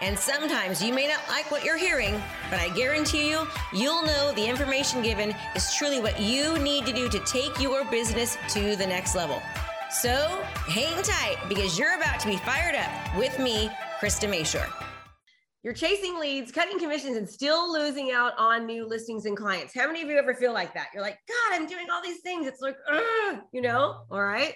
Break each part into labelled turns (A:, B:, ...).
A: And sometimes you may not like what you're hearing, but I guarantee you, you'll know the information given is truly what you need to do to take your business to the next level. So hang tight because you're about to be fired up with me, Krista Mashore. You're chasing leads, cutting commissions, and still losing out on new listings and clients. How many of you ever feel like that? You're like, God, I'm doing all these things. It's like, you know, all right.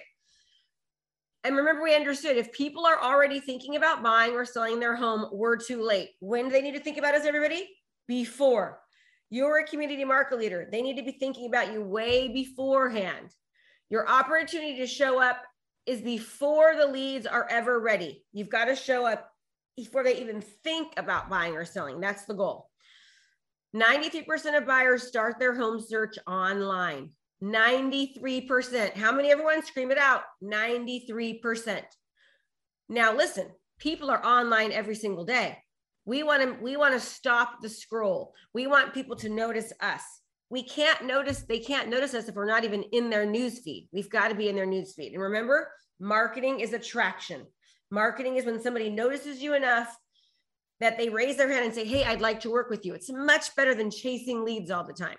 A: And remember, we understood if people are already thinking about buying or selling their home, we're too late. When do they need to think about us, everybody? Before. You're a community market leader. They need to be thinking about you way beforehand. Your opportunity to show up is before the leads are ever ready. You've got to show up before they even think about buying or selling. That's the goal. 93% of buyers start their home search online. 93%. How many everyone scream it out? 93%. Now listen, people are online every single day. We want to we want to stop the scroll. We want people to notice us. We can't notice they can't notice us if we're not even in their news feed. We've got to be in their news feed. And remember, marketing is attraction. Marketing is when somebody notices you enough that they raise their hand and say, "Hey, I'd like to work with you." It's much better than chasing leads all the time.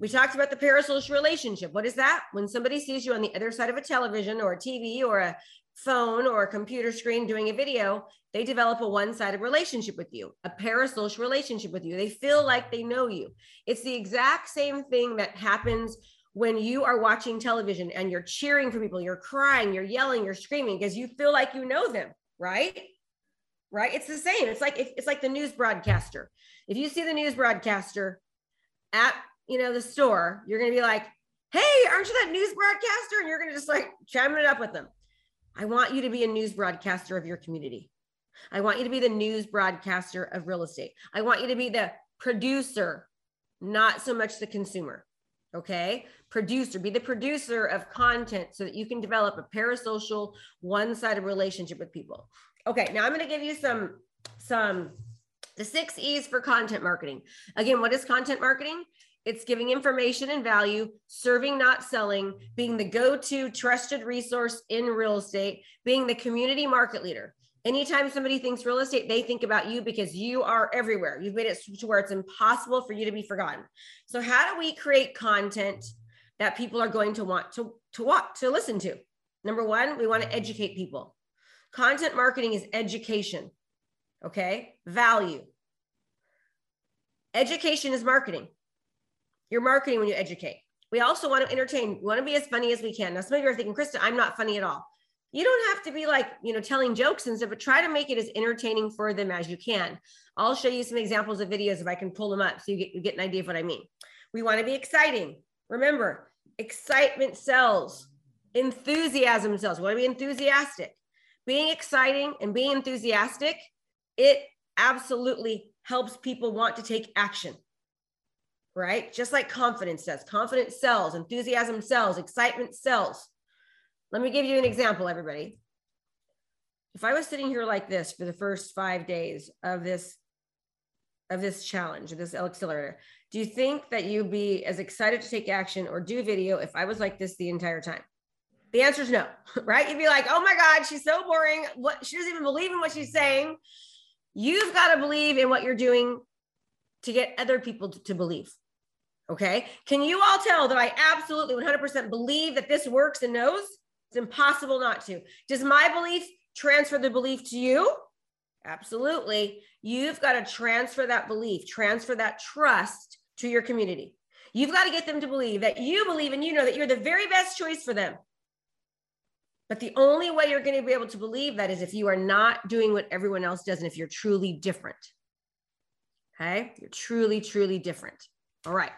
A: We talked about the parasocial relationship. What is that? When somebody sees you on the other side of a television or a TV or a phone or a computer screen doing a video, they develop a one sided relationship with you, a parasocial relationship with you. They feel like they know you. It's the exact same thing that happens when you are watching television and you're cheering for people, you're crying, you're yelling, you're screaming because you feel like you know them, right? Right? It's the same. It's like it's like the news broadcaster. If you see the news broadcaster at you know, the store, you're going to be like, hey, aren't you that news broadcaster? And you're going to just like chime it up with them. I want you to be a news broadcaster of your community. I want you to be the news broadcaster of real estate. I want you to be the producer, not so much the consumer. Okay. Producer, be the producer of content so that you can develop a parasocial, one sided relationship with people. Okay. Now I'm going to give you some, some, the six E's for content marketing. Again, what is content marketing? It's giving information and value, serving, not selling, being the go to trusted resource in real estate, being the community market leader. Anytime somebody thinks real estate, they think about you because you are everywhere. You've made it to where it's impossible for you to be forgotten. So, how do we create content that people are going to want to, to watch, to listen to? Number one, we want to educate people. Content marketing is education, okay? Value. Education is marketing. You're marketing when you educate. We also want to entertain. We want to be as funny as we can. Now, some of you are thinking, Krista, I'm not funny at all. You don't have to be like, you know, telling jokes and stuff, but try to make it as entertaining for them as you can. I'll show you some examples of videos if I can pull them up so you get, you get an idea of what I mean. We want to be exciting. Remember, excitement sells, enthusiasm sells. We want to be enthusiastic. Being exciting and being enthusiastic, it absolutely helps people want to take action right? Just like confidence does. Confidence sells, enthusiasm sells, excitement sells. Let me give you an example, everybody. If I was sitting here like this for the first five days of this of this challenge, this accelerator, do you think that you'd be as excited to take action or do video if I was like this the entire time? The answer is no, right? You'd be like, oh my God, she's so boring. What she doesn't even believe in what she's saying. You've got to believe in what you're doing to get other people to believe. Okay. Can you all tell that I absolutely 100% believe that this works and knows? It's impossible not to. Does my belief transfer the belief to you? Absolutely. You've got to transfer that belief, transfer that trust to your community. You've got to get them to believe that you believe and you know that you're the very best choice for them. But the only way you're going to be able to believe that is if you are not doing what everyone else does and if you're truly different. Okay. You're truly, truly different. All right.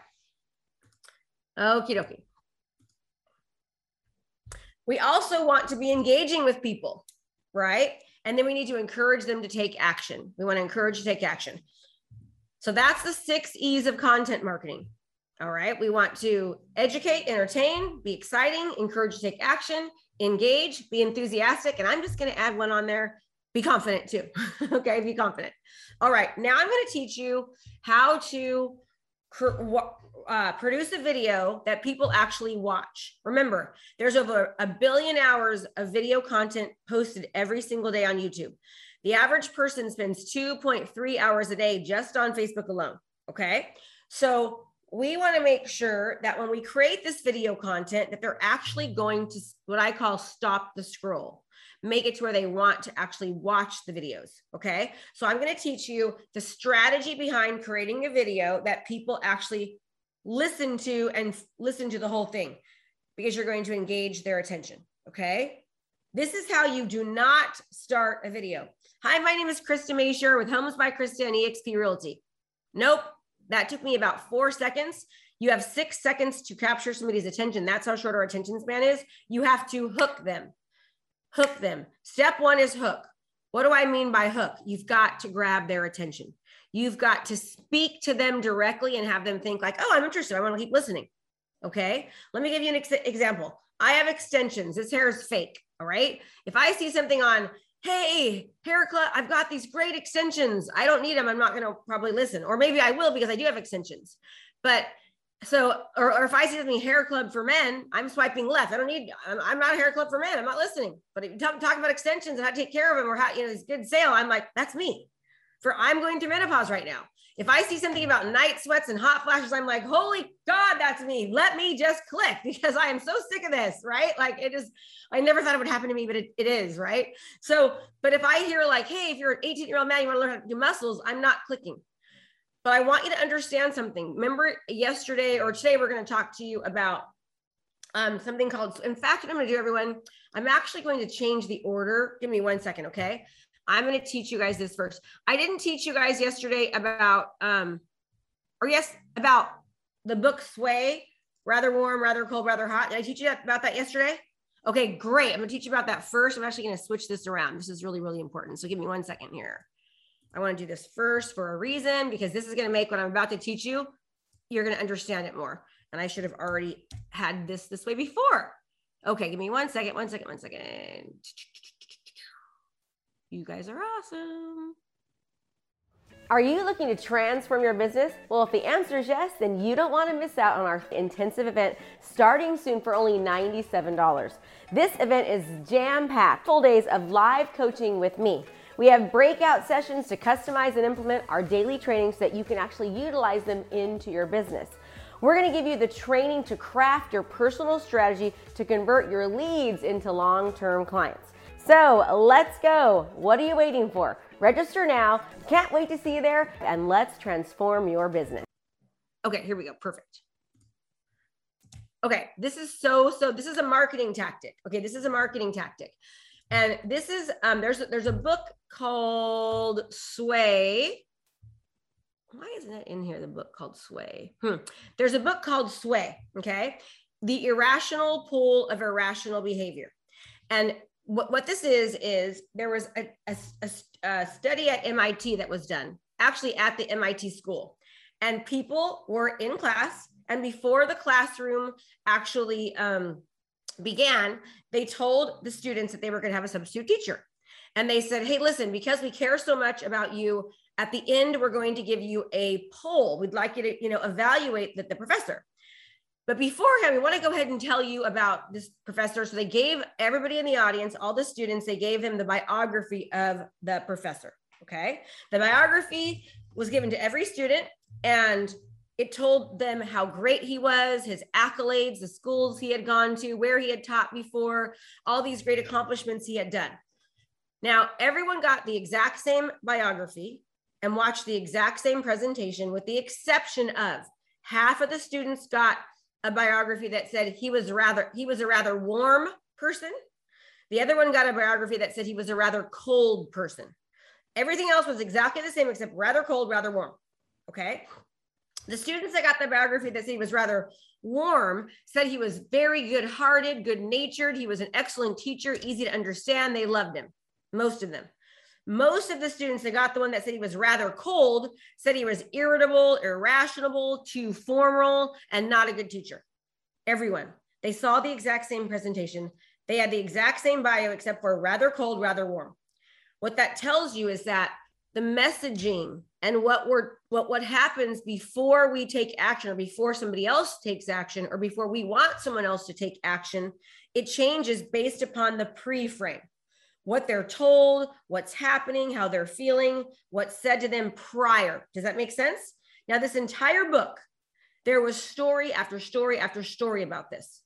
A: Okie dokie. We also want to be engaging with people, right? And then we need to encourage them to take action. We want to encourage to take action.
B: So that's the six E's of content marketing. All right. We want to educate, entertain, be exciting, encourage to take action, engage, be enthusiastic. And I'm just going to add one on there be confident too. okay. Be confident. All right. Now I'm going to teach you how to uh, produce a video that people actually watch. Remember, there's over a billion hours of video content posted every single day on YouTube. The average person spends 2.3 hours a day just on Facebook alone. Okay. So we want to make sure that when we create this video content that they're actually going to what I call stop the scroll make it to where they want to actually watch the videos. Okay. So I'm going to teach you the strategy behind creating a video that people actually listen to and listen to the whole thing because you're going to engage their attention. Okay. This is how you do not start a video. Hi, my name is Krista Mashore with Homes by Krista and eXp Realty. Nope. That took me about four seconds. You have six seconds to capture somebody's attention. That's how short our attention span is. You have to hook them hook them. Step one is hook. What do I mean by hook? You've got to grab their attention. You've got to speak to them directly and have them think like, "Oh, I'm interested. I want to keep listening." Okay? Let me give you an ex- example. I have extensions. This hair is fake, all right? If I see something on, "Hey, hair club, I've got these great extensions. I don't need them. I'm not going to probably listen." Or maybe I will because I do have extensions. But so or, or if i see something hair club for men i'm swiping left. I don't need i'm, I'm not a hair club for men. I'm not listening. But if you talk, talk about extensions and how to take care of them or how you know it's good sale i'm like that's me. For i'm going through menopause right now. If i see something about night sweats and hot flashes i'm like holy god that's me. Let me just click because i am so sick of this right? Like it is i never thought it would happen to me but it, it is right? So but if i hear like hey if you're an 18 year old man you want to learn how to do muscles i'm not clicking but I want you to understand something. Remember yesterday or today, we're going to talk to you about um, something called, in fact, what I'm going to do, everyone, I'm actually going to change the order. Give me one second, okay? I'm going to teach you guys this first. I didn't teach you guys yesterday about, um, or yes, about the book Sway, rather warm, rather cold, rather hot. Did I teach you about that yesterday? Okay, great. I'm going to teach you about that first. I'm actually going to switch this around. This is really, really important. So give me one second here. I want to do this first for a reason because this is going to make what I'm about to teach you, you're going to understand it more. And I should have already had this this way before. Okay, give me one second, one second, one second. You guys are awesome.
A: Are you looking to transform your business? Well, if the answer is yes, then you don't want to miss out on our intensive event starting soon for only $97. This event is jam packed, full days of live coaching with me. We have breakout sessions to customize and implement our daily trainings so that you can actually utilize them into your business. We're to give you the training to craft your personal strategy to convert your leads into long term clients. So let's go. What are you waiting for? Register now. Can't wait to see you there, and let's transform your business.
B: Okay, here we go. Perfect. Okay, this is so, so, this is a marketing tactic. Okay, this is a marketing tactic. And this is um, there's there's a book called Sway. Why isn't it in here? The book called Sway. Hmm. There's a book called Sway. Okay, the irrational pull of irrational behavior, and what, what this is is there was a, a, a, a study at MIT that was done actually at the MIT school, and people were in class, and before the classroom actually um, began, they told the students that they were going to have a substitute teacher. And they said, hey, listen, because we care so much about you, at the end, we're going to give you a poll. We'd like you to, you know, evaluate the, the professor. But beforehand, we want to go ahead and tell you about this professor. So they gave everybody in the audience, all the students, they gave them the biography of the professor. Okay. The biography was given to every student. And it told them how great he was, his accolades, the schools he had gone to, where he had taught before, all these great accomplishments he had done. Now, everyone got the exact same biography and watched the exact same presentation, with the exception of half of the students got a biography that said he was rather he was a rather warm person. The other one got a biography that said he was a rather cold person. Everything else was exactly the same except rather cold, rather warm. Okay. The students that got the biography that said he was rather warm said he was very good hearted, good natured. He was an excellent teacher, easy to understand. They loved him, most of them. Most of the students that got the one that said he was rather cold said he was irritable, irrational, too formal, and not a good teacher. Everyone. They saw the exact same presentation. They had the exact same bio, except for rather cold, rather warm. What that tells you is that the messaging and what we're what what happens before we take action or before somebody else takes action or before we want someone else to take action it changes based upon the pre-frame. What they're told what's happening how they're feeling what's said to them prior. Does that make sense? Now this entire book there was story after story after story about this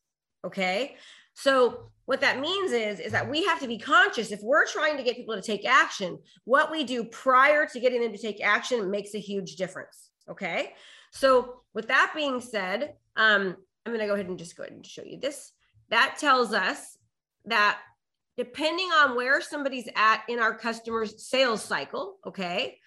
B: okay so what that means is is that we have to be conscious if we're trying to get people to take action what we do prior to getting them to take action makes a huge difference okay? So with that being said um, i'm going to go ahead and just go ahead and show you this. That tells us that depending on where somebody's at in our customer's sales cycle okay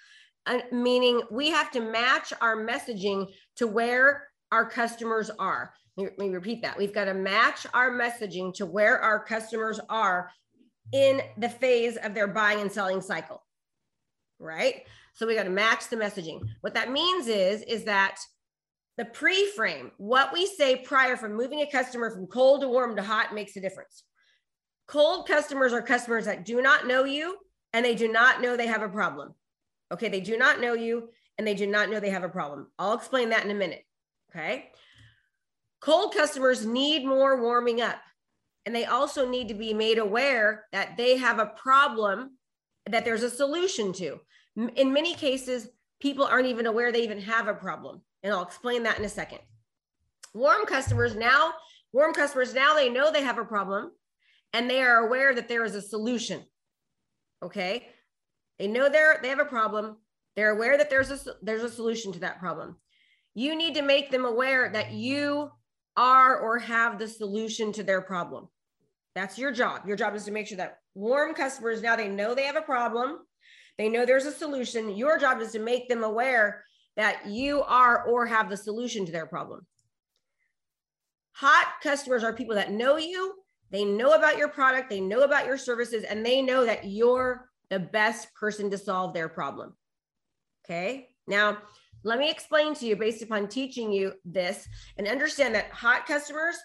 B: uh, meaning we have to match our messaging to where our customers are let me repeat that. We've got to match our messaging to where our customers are in the phase of their buying and selling cycle. Right? So we got to match the messaging. What that means is is that the pre-frame, what we say prior from moving a customer from cold to warm to hot makes a difference. Cold customers are customers that do not know you and they do not know they have a problem. Okay, they do not know you and they do not know they have a problem. I'll explain that in a minute. Okay. Cold customers need more warming up. And they also need to be made aware that they have a problem that there's a solution to. In many cases, people aren't even aware they even have a problem. And I'll explain that in a second. Warm customers now, warm customers now they know they have a problem and they are aware that there is a solution. Okay? They know they're they have a problem. They're aware that there's a there's a solution to that problem. You need to make them aware that you are or have the solution to their problem. That's your job. Your job is to make sure that warm customers now they know they have a problem, they know there's a solution. Your job is to make them aware that you are or have the solution to their problem. Hot customers are people that know you, they know about your product, they know about your services, and they know that you're the best person to solve their problem. Okay. Now, let me explain to you based upon teaching you this and understand that hot customers,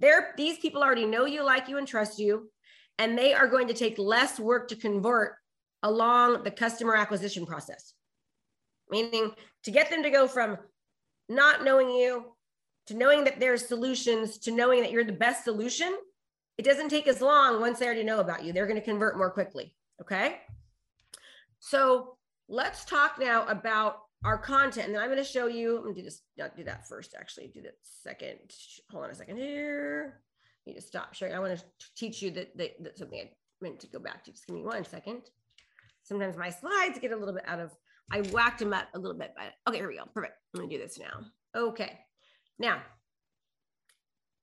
B: they're these people already know you, like you, and trust you, and they are going to take less work to convert along the customer acquisition process. Meaning to get them to go from not knowing you to knowing that there's solutions to knowing that you're the best solution, it doesn't take as long once they already know about you. They're going to convert more quickly. Okay. So let's talk now about our content. And then I'm going to show you, I'm going to do this, not do that first, actually, do that second. Hold on a second here. You just stop sharing. I want to teach you that, that, that something I meant to go back to. Just give me one second. Sometimes my slides get a little bit out of, I whacked them up a little bit, but okay, here we go. Perfect. I'm going to do this now. Okay. Now,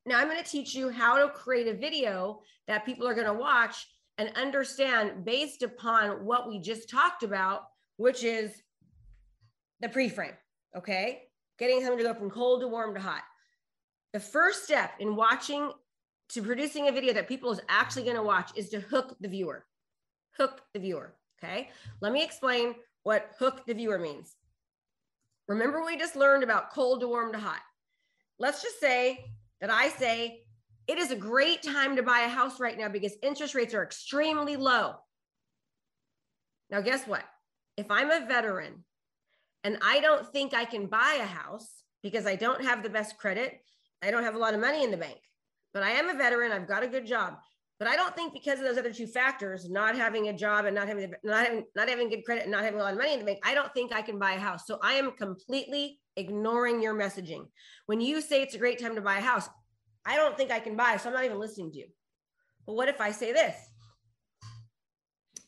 B: now I'm going to teach you how to create a video that people are going to watch and understand based upon what we just talked about, which is the pre-frame, okay? Getting someone to go from cold to warm to hot. The first step in watching to producing a video that people is actually going to watch is to hook the viewer. Hook the viewer, okay? Let me explain what hook the viewer means. Remember we just learned about cold to warm to hot. Let's just say that I say it is a great time to buy a house right now because interest rates are extremely low. Now, guess what? If I'm a veteran and I don't think I can buy a house because I don't have the best credit. I don't have a lot of money in the bank, but I am a veteran. I've got a good job. But I don't think because of those other two factors, not having a job and not having not having not having good credit and not having a lot of money in the bank, I don't think I can buy a house. So I am completely ignoring your messaging. When you say it's a great time to buy a house, I don't think I can buy, so I'm not even listening to you. But what if I say this?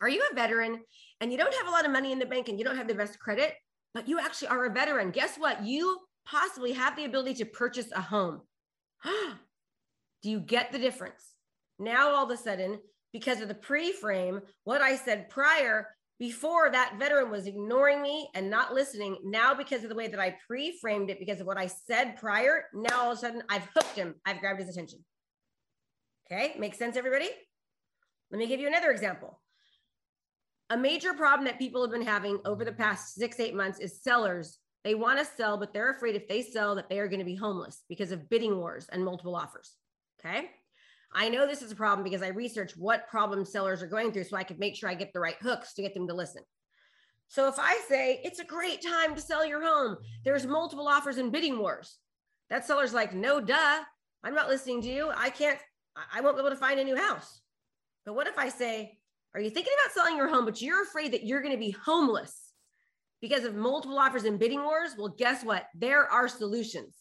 B: Are you a veteran and you don't have a lot of money in the bank and you don't have the best credit? But you actually are a veteran. Guess what? You possibly have the ability to purchase a home. Do you get the difference? Now, all of a sudden, because of the pre frame, what I said prior, before that veteran was ignoring me and not listening. Now, because of the way that I pre framed it, because of what I said prior, now all of a sudden I've hooked him, I've grabbed his attention. Okay, makes sense, everybody? Let me give you another example. A major problem that people have been having over the past six, eight months is sellers. They want to sell, but they're afraid if they sell that they are going to be homeless because of bidding wars and multiple offers. Okay. I know this is a problem because I research what problems sellers are going through so I could make sure I get the right hooks to get them to listen. So if I say it's a great time to sell your home, there's multiple offers and bidding wars. That seller's like, no, duh, I'm not listening to you. I can't, I won't be able to find a new house. But what if I say, are you thinking about selling your home, but you're afraid that you're going to be homeless because of multiple offers and bidding wars? Well, guess what? There are solutions.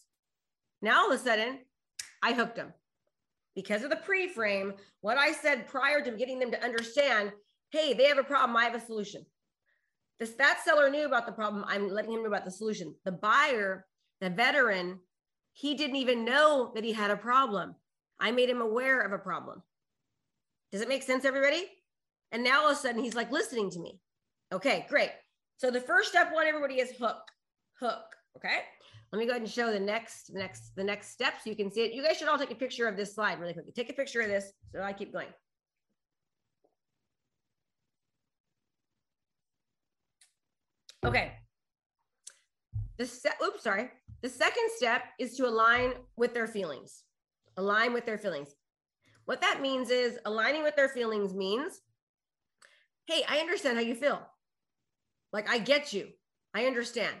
B: Now, all of a sudden, I hooked them because of the pre frame. What I said prior to getting them to understand hey, they have a problem, I have a solution. This, that seller knew about the problem. I'm letting him know about the solution. The buyer, the veteran, he didn't even know that he had a problem. I made him aware of a problem. Does it make sense, everybody? And now all of a sudden he's like listening to me. Okay, great. So the first step one, everybody is hook, hook. Okay. Let me go ahead and show the next, the next, the next step so you can see it. You guys should all take a picture of this slide really quickly. Take a picture of this so I keep going. Okay. The set, oops, sorry. The second step is to align with their feelings. Align with their feelings. What that means is aligning with their feelings means hey, I understand how you feel. Like, I get you. I understand.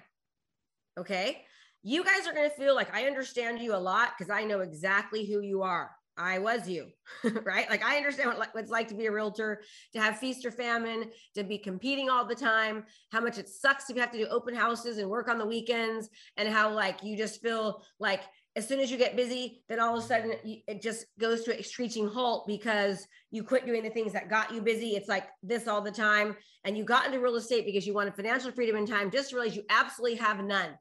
B: Okay. You guys are going to feel like I understand you a lot because I know exactly who you are. I was you, right? Like I understand what, what it's like to be a realtor, to have feast or famine, to be competing all the time, how much it sucks you have to do open houses and work on the weekends, and how like you just feel like as soon as you get busy, then all of a sudden it just goes to a screeching halt because you quit doing the things that got you busy. It's like this all the time. And you got into real estate because you wanted financial freedom and time, just realize you absolutely have none.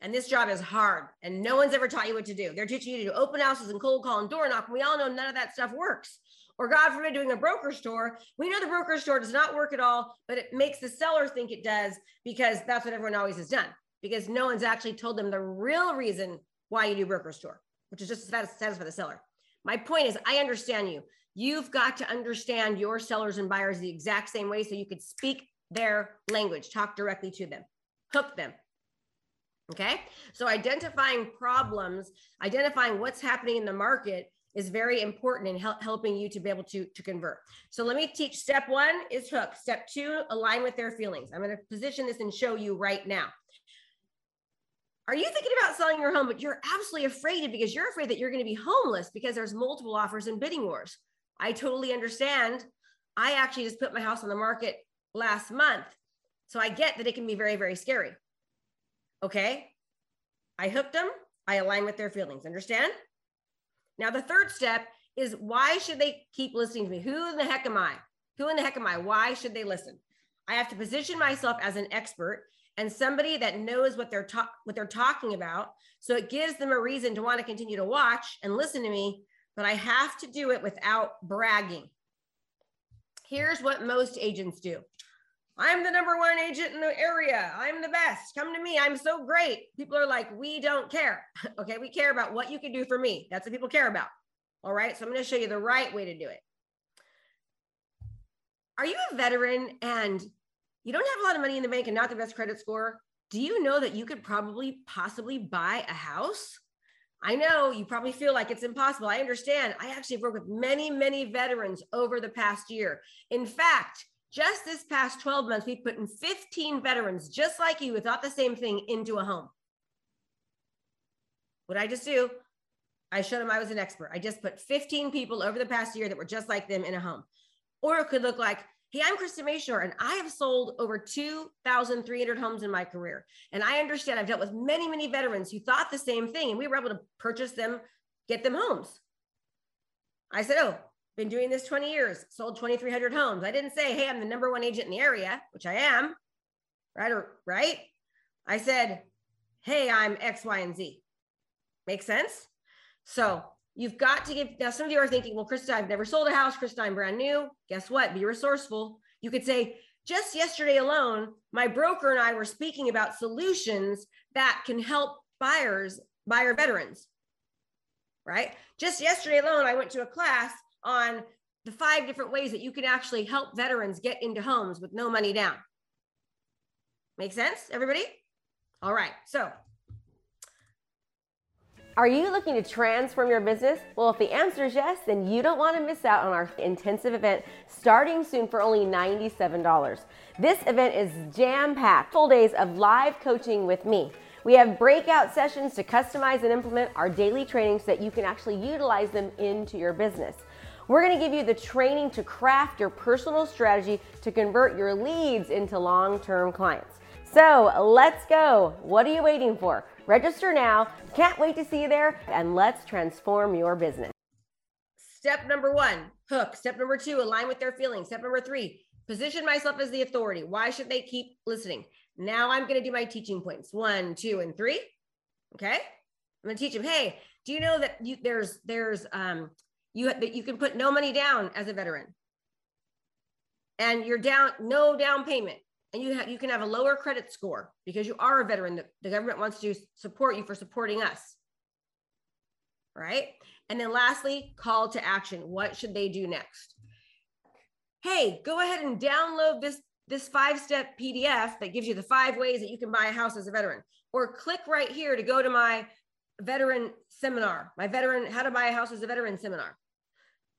B: And this job is hard and no one's ever taught you what to do. They're teaching you to do open houses and cold call and door knock. And we all know none of that stuff works. Or God forbid, doing a broker tour. We know the broker tour does not work at all, but it makes the seller think it does because that's what everyone always has done. Because no one's actually told them the real reason why you do broker tour, which is just to satisfy the seller. My point is, I understand you. You've got to understand your sellers and buyers the exact same way so you could speak their language, talk directly to them, hook them. Okay. So identifying problems, identifying what's happening in the market is very important in hel- helping you to be able to, to convert. So let me teach step one is hook. Step two, align with their feelings. I'm going to position this and show you right now. Are you thinking about selling your home, but you're absolutely afraid because you're afraid that you're going to be homeless because there's multiple offers and bidding wars? I totally understand. I actually just put my house on the market last month. So I get that it can be very, very scary. Okay. I hooked them. I align with their feelings. Understand? Now, the third step is why should they keep listening to me? Who in the heck am I? Who in the heck am I? Why should they listen? I have to position myself as an expert and somebody that knows what they're ta- what they're talking about. So it gives them a reason to want to continue to watch and listen to me, but I have to do it without bragging. Here's what most agents do. I'm the number one agent in the area. I'm the best. Come to me. I'm so great. People are like, we don't care. okay. We care about what you can do for me. That's what people care about. All right. So I'm going to show you the right way to do it. Are you a veteran and you don't have a lot of money in the bank and not the best credit score, do you know that you could probably possibly buy a house? I know you probably feel like it's impossible. I understand. I actually have worked with many, many veterans over the past year. In fact, just this past 12 months, we've put in 15 veterans just like you who thought the same thing into a home. What I just do, I showed them I was an expert. I just put 15 people over the past year that were just like them in a home. Or it could look like Hey, I'm Krista Mashore, and I have sold over 2,300 homes in my career. And I understand I've dealt with many, many veterans who thought the same thing, and we were able to purchase them, get them homes. I said, Oh, been doing this 20 years, sold 2,300 homes. I didn't say, Hey, I'm the number one agent in the area, which I am, right? Right? I said, Hey, I'm X, Y, and Z. Make sense? So You've got to give. Now, some of you are thinking, well, Krista, I've never sold a house. Krista, I'm brand new. Guess what? Be resourceful. You could say, just yesterday alone, my broker and I were speaking about solutions that can help buyers, buyer veterans. Right? Just yesterday alone, I went to a class on the five different ways that you can actually help veterans get into homes with no money down. Make sense, everybody? All right. So,
C: are you looking to transform your business? Well, if the answer is yes, then you don't want to miss out on our intensive event starting soon for only $97. This event is jam packed, full days of live coaching with me. We have breakout sessions to customize and implement our daily trainings so that you can actually utilize them into your business. We're going to give you the training to craft your personal strategy to convert your leads into long term clients. So let's go. What are you waiting for? Register now. Can't wait to see you there, and let's transform your business.
B: Step number one hook. Step number two align with their feelings. Step number three position myself as the authority. Why should they keep listening? Now I'm going to do my teaching points one, two, and three. Okay. I'm going to teach them. Hey, do you know that you, there's there's um you that you can put no money down as a veteran and you're down no down payment and you have you can have a lower credit score because you are a veteran the, the government wants to support you for supporting us right and then lastly call to action what should they do next hey go ahead and download this this five step pdf that gives you the five ways that you can buy a house as a veteran or click right here to go to my veteran seminar my veteran how to buy a house as a veteran seminar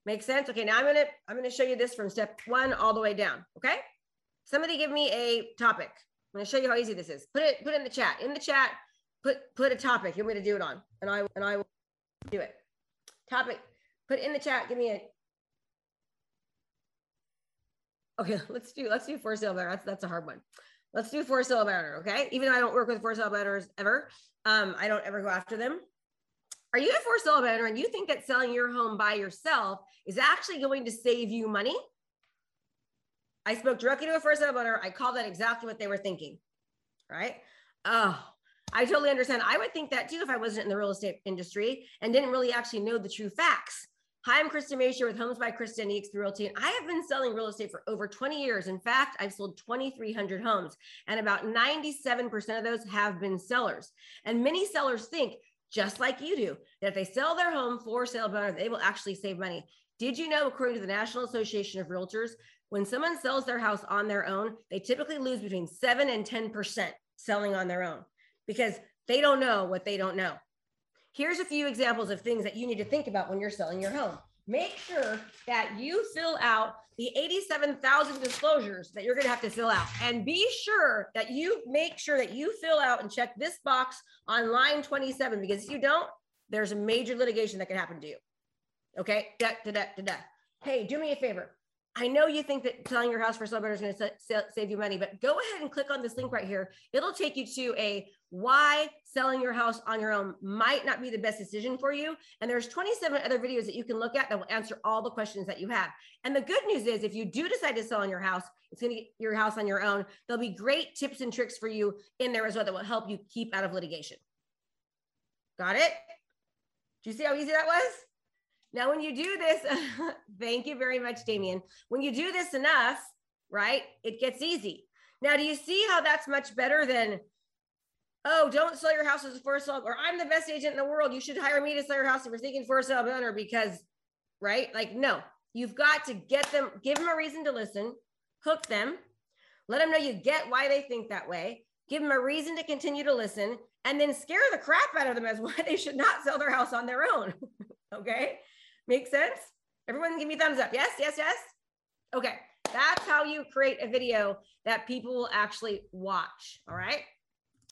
B: Make sense? Okay, now I'm gonna I'm gonna show you this from step one all the way down. Okay. Somebody give me a topic. I'm gonna show you how easy this is. Put it put it in the chat. In the chat, put put a topic you want me to do it on, and I and I will do it. Topic. Put in the chat. Give me a. Okay, let's do let's do for sale better. That's that's a hard one. Let's do for sale better. Okay, even though I don't work with for sale betters ever, um, I don't ever go after them. Are you a for sale owner and you think that selling your home by yourself is actually going to save you money? I spoke directly to a first time owner. I called that exactly what they were thinking. Right? Oh, I totally understand. I would think that too if I wasn't in the real estate industry and didn't really actually know the true facts. Hi, I'm Krista Mashore with Homes by Krista and eXp Realty, and I have been selling real estate for over 20 years. In fact, I've sold 2,300 homes, and about 97% of those have been sellers. And many sellers think just like you do, that if they sell their home for sale by they will actually save money. Did you know, according to the National Association of Realtors, when someone sells their house on their own, they typically lose between 7 and 10% selling on their own because they don't know what they don't know. Here's a few examples of things that you need to think about when you're selling your home make sure that you fill out the 87,000 disclosures that you're going to have to fill out. And be sure that you make sure that you fill out and check this box on line 27 because if you don't, there's a major litigation that can happen to you. Okay. Da, da, da, da, da. Hey, do me a favor. I know you think that selling your house for sale is going to save you money, but go ahead and click on this link right here. It'll take you to a why selling your house on your own might not be the best decision for you. And there's 27 other videos that you can look at that will answer all the questions that you have. And the good news is if you do decide to sell on your house, it's going to get your house on your own. There'll be great tips and tricks for you in there as well that will help you keep out of litigation. Got it? Do you see how easy that was? Now, when you do this, thank you very much, Damien. When you do this enough, right, it gets easy. Now, do you see how that's much better than, oh, don't sell your house as a for sale, or I'm the best agent in the world. You should hire me to sell your house if you're thinking for sale owner because, right? Like, no, you've got to get them, give them a reason to listen, hook them, let them know you get why they think that way, give them a reason to continue to listen, and then scare the crap out of them as why they should not sell their house on their own. okay. Make sense? Everyone give me thumbs up. Yes, yes, yes. Okay. That's how you create a video that people will actually watch. All right.